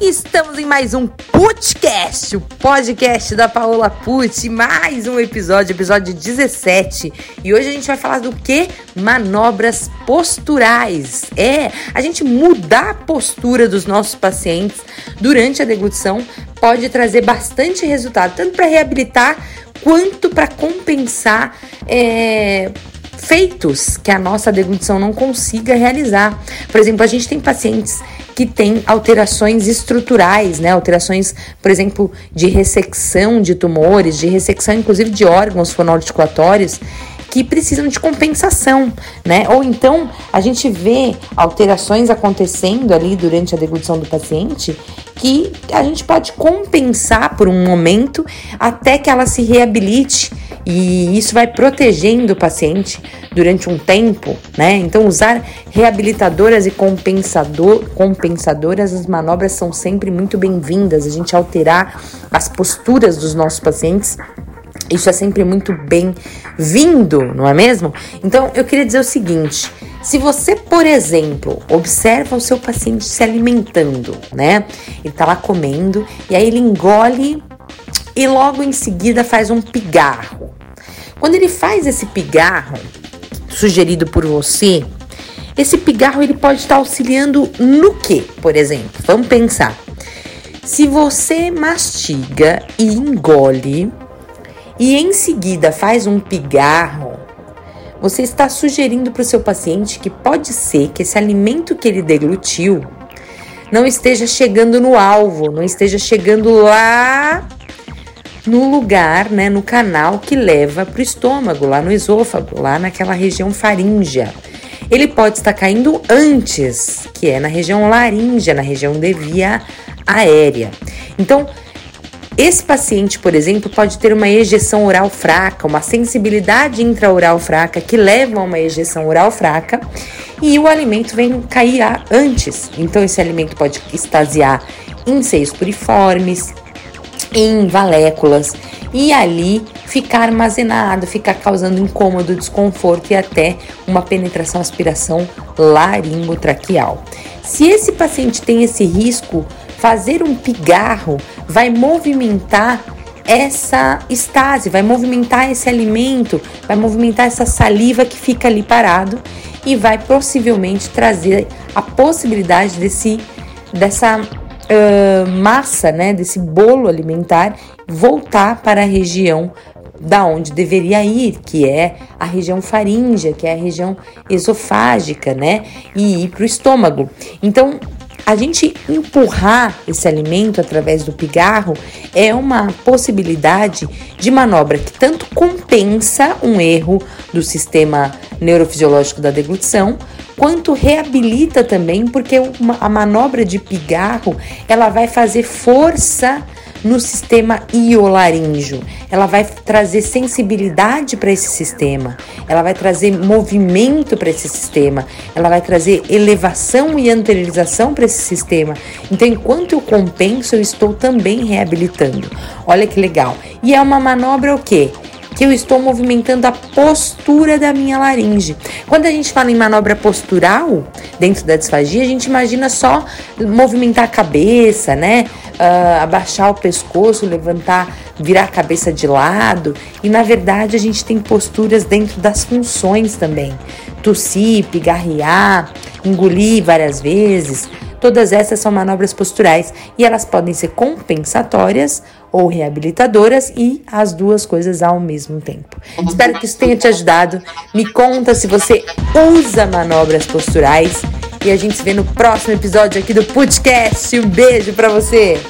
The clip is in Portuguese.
Estamos em mais um podcast, o podcast da Paola Pucci, mais um episódio, episódio 17. E hoje a gente vai falar do que? Manobras posturais. É, a gente mudar a postura dos nossos pacientes durante a deglutição pode trazer bastante resultado, tanto para reabilitar quanto para compensar é, feitos que a nossa deglutição não consiga realizar. Por exemplo, a gente tem pacientes que têm alterações estruturais, né? Alterações, por exemplo, de ressecção de tumores, de ressecção inclusive de órgãos fonoarticulatórios que precisam de compensação, né? Ou então a gente vê alterações acontecendo ali durante a deglutição do paciente que a gente pode compensar por um momento até que ela se reabilite e isso vai protegendo o paciente durante um tempo, né? Então, usar reabilitadoras e compensador, compensadoras, as manobras são sempre muito bem-vindas. A gente alterar as posturas dos nossos pacientes isso é sempre muito bem-vindo, não é mesmo? Então, eu queria dizer o seguinte: se você, por exemplo, observa o seu paciente se alimentando, né? Ele tá lá comendo e aí ele engole e logo em seguida faz um pigarro. Quando ele faz esse pigarro, sugerido por você, esse pigarro ele pode estar auxiliando no que, por exemplo? Vamos pensar. Se você mastiga e engole e em seguida faz um pigarro, você está sugerindo para o seu paciente que pode ser que esse alimento que ele deglutiu não esteja chegando no alvo, não esteja chegando lá no lugar, né, no canal que leva para o estômago, lá no esôfago, lá naquela região faríngea. Ele pode estar caindo antes, que é na região laríngea, na região de via aérea. Então, esse paciente, por exemplo, pode ter uma ejeção oral fraca, uma sensibilidade intraoral fraca que leva a uma ejeção oral fraca e o alimento vem cair antes. Então, esse alimento pode extasiar em seios puriformes, em valéculas e ali ficar armazenado, ficar causando incômodo, desconforto e até uma penetração, aspiração laringotraqueal. Se esse paciente tem esse risco, fazer um pigarro vai movimentar essa estase, vai movimentar esse alimento, vai movimentar essa saliva que fica ali parado e vai possivelmente trazer a possibilidade desse dessa uh, massa, né, desse bolo alimentar voltar para a região da onde deveria ir, que é a região faríngea, que é a região esofágica, né, e ir para o estômago. Então, a gente empurrar esse alimento através do pigarro é uma possibilidade de manobra que tanto compensa um erro do sistema neurofisiológico da deglutição, quanto reabilita também, porque uma, a manobra de pigarro ela vai fazer força no sistema iolaríngeo. Ela vai trazer sensibilidade para esse sistema, ela vai trazer movimento para esse sistema, ela vai trazer elevação e anteriorização para esse sistema. Então, enquanto eu compenso, eu estou também reabilitando. Olha que legal. E é uma manobra o quê? Que eu estou movimentando a postura da minha laringe. Quando a gente fala em manobra postural dentro da disfagia, a gente imagina só movimentar a cabeça, né? Uh, abaixar o pescoço, levantar, virar a cabeça de lado. E na verdade a gente tem posturas dentro das funções também. Tossir, pigarrear, engolir várias vezes. Todas essas são manobras posturais e elas podem ser compensatórias ou reabilitadoras e as duas coisas ao mesmo tempo. Espero que isso tenha te ajudado. Me conta se você usa manobras posturais e a gente se vê no próximo episódio aqui do podcast. Um beijo para você.